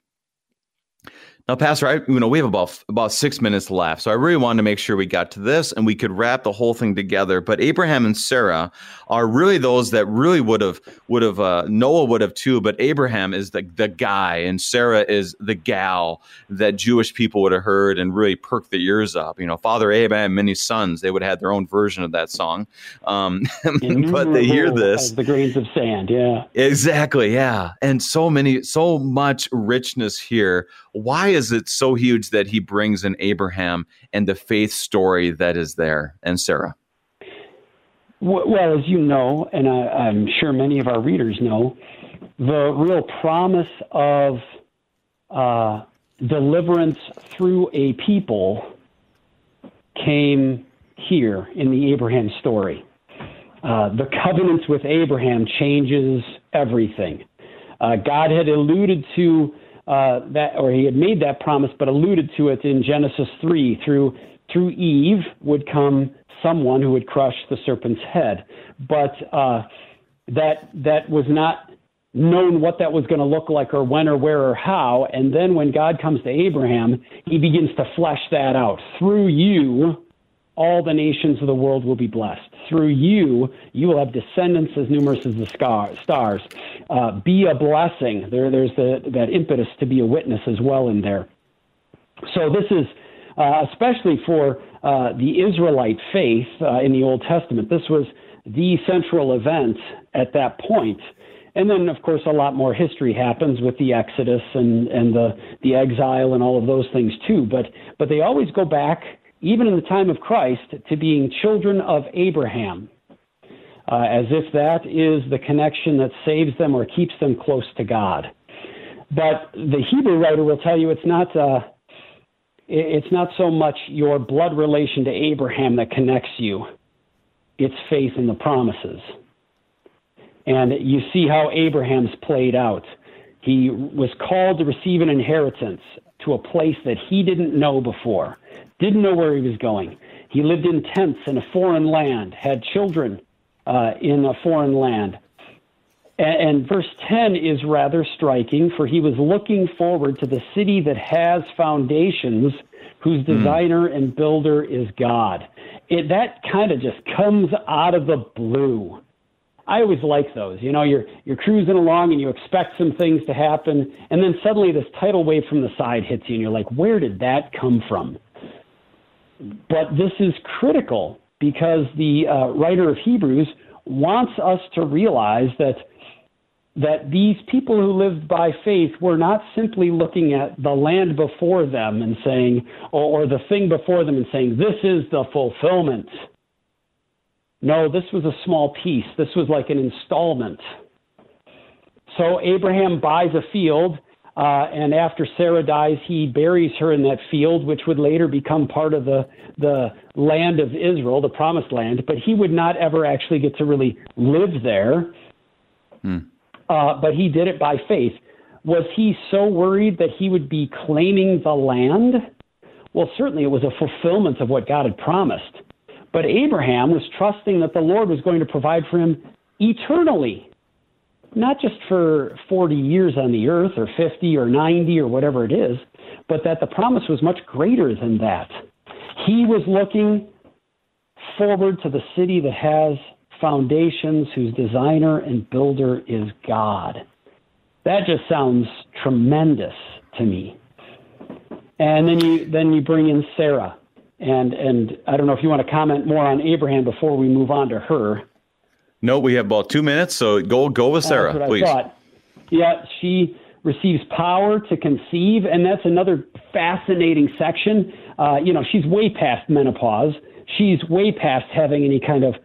Now, Pastor, I, you know, we have about about six minutes left, so I really wanted to make sure we got to this and we could wrap the whole thing together. But Abraham and Sarah are really those that really would have would have uh, Noah would have too, but Abraham is the the guy and Sarah is the gal that Jewish people would have heard and really perked their ears up. You know, Father Abraham, many sons, they would have had their own version of that song, um, but they hear this the grains of sand, yeah, exactly, yeah, and so many, so much richness here. Why is it so huge that he brings in Abraham and the faith story that is there and Sarah? Well, as you know, and I, am sure many of our readers know, the real promise of uh, deliverance through a people came here in the Abraham story. Uh, the covenants with Abraham changes everything. Uh, God had alluded to uh, that, or he had made that promise, but alluded to it in Genesis three. Through through Eve would come someone who would crush the serpent's head, but uh, that that was not known what that was going to look like, or when, or where, or how. And then when God comes to Abraham, He begins to flesh that out through you all the nations of the world will be blessed. Through you, you will have descendants as numerous as the stars. Uh, be a blessing. There, there's the, that impetus to be a witness as well in there. So this is uh, especially for uh, the Israelite faith uh, in the Old Testament. This was the central event at that point. And then, of course, a lot more history happens with the Exodus and, and the, the exile and all of those things too. But, but they always go back even in the time of Christ, to being children of Abraham, uh, as if that is the connection that saves them or keeps them close to God. But the Hebrew writer will tell you it's not. Uh, it's not so much your blood relation to Abraham that connects you, it's faith in the promises. And you see how Abraham's played out. He was called to receive an inheritance to a place that he didn't know before didn't know where he was going. He lived in tents in a foreign land, had children uh, in a foreign land. And, and verse 10 is rather striking, for he was looking forward to the city that has foundations, whose hmm. designer mm. and builder is God. It, that kind of just comes out of the blue. I always like those. You know, you're you're cruising along and you expect some things to happen, and then suddenly this tidal wave from the side hits you, and you're like, "Where did that come from?" But this is critical because the uh, writer of Hebrews wants us to realize that that these people who lived by faith were not simply looking at the land before them and saying, or, or the thing before them and saying, this is the fulfillment. No, this was a small piece. This was like an installment. So Abraham buys a field uh, and after Sarah dies, he buries her in that field, which would later become part of the the land of Israel, the promised land. But he would not ever actually get to really live there. Hmm. Uh, but he did it by faith. Was he so worried that he would be claiming the land? Well, certainly it was a fulfillment of what God had promised. But Abraham was trusting that the Lord was going to provide for him eternally not just for 40 years on the earth or 50 or 90 or whatever it is, but that the promise was much greater than that. He was looking forward to the city that has foundations, whose designer and builder is God. That just sounds tremendous to me. And then you then you bring in Sarah, and and I don't know if you want to comment more on Abraham before we move on to her. No, we have about two minutes, so go go with Sarah, please. Yeah, she receives power to conceive, and that's another fascinating section. Uh, you know, she's way past menopause. She's way past having any kind of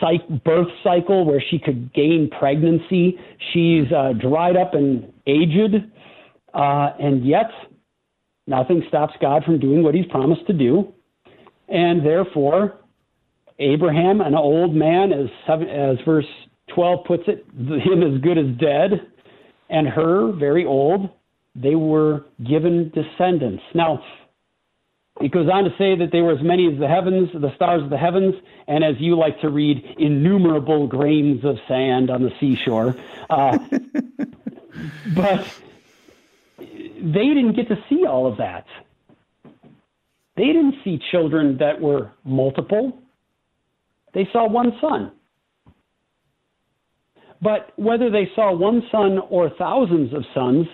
psych- birth cycle where she could gain pregnancy. She's uh, dried up and aged, uh, and yet nothing stops God from doing what He's promised to do. And therefore, Abraham, an old man, as, seven, as verse 12 puts it, him as good as dead, and her, very old, they were given descendants. Now, it goes on to say that they were as many as the heavens, the stars of the heavens, and as you like to read, innumerable grains of sand on the seashore. Uh, but they didn't get to see all of that. They didn't see children that were multiple. They saw one son. But whether they saw one son or thousands of sons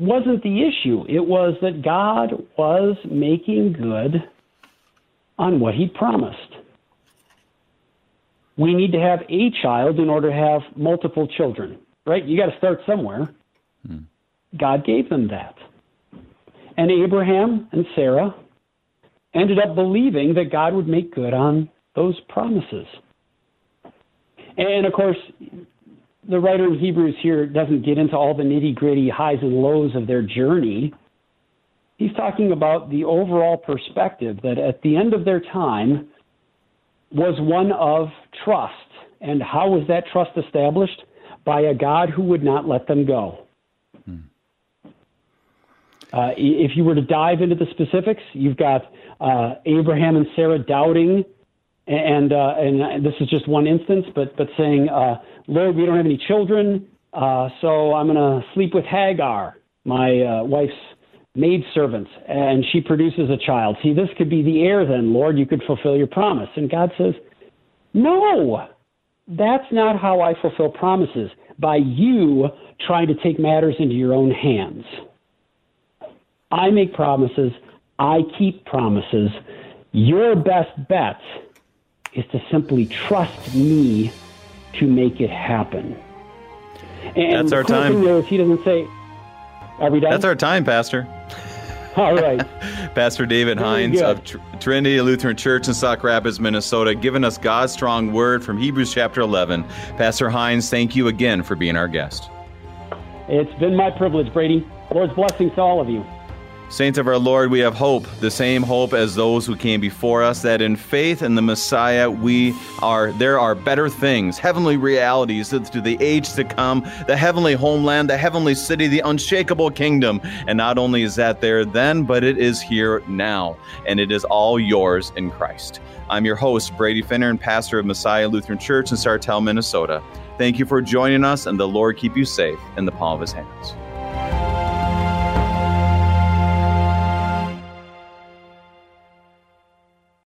wasn't the issue. It was that God was making good on what he promised. We need to have a child in order to have multiple children, right? You got to start somewhere. Hmm. God gave them that. And Abraham and Sarah ended up believing that God would make good on those promises. And of course, the writer in Hebrews here doesn't get into all the nitty gritty highs and lows of their journey. He's talking about the overall perspective that at the end of their time was one of trust. And how was that trust established? By a God who would not let them go. Hmm. Uh, if you were to dive into the specifics, you've got uh, Abraham and Sarah doubting, and uh, and this is just one instance, but but saying, uh, Lord, we don't have any children, uh, so I'm going to sleep with Hagar, my uh, wife's maidservant, and she produces a child. See, this could be the heir then, Lord. You could fulfill your promise. And God says, No, that's not how I fulfill promises, by you trying to take matters into your own hands. I make promises, I keep promises. Your best bet is to simply trust me to make it happen. And That's our time. Is he doesn't say, "Are we done?" That's our time, Pastor. All right. Pastor David Hines of Tr- Trinity Lutheran Church in Sauk Rapids, Minnesota, giving us God's strong word from Hebrews chapter 11. Pastor Hines, thank you again for being our guest. It's been my privilege, Brady. Lord's blessings to all of you. Saints of our Lord, we have hope, the same hope as those who came before us, that in faith in the Messiah we are there are better things, heavenly realities to the age to come, the heavenly homeland, the heavenly city, the unshakable kingdom. And not only is that there then, but it is here now, and it is all yours in Christ. I'm your host, Brady Finnern, and pastor of Messiah Lutheran Church in Sartell, Minnesota. Thank you for joining us, and the Lord keep you safe in the palm of his hands.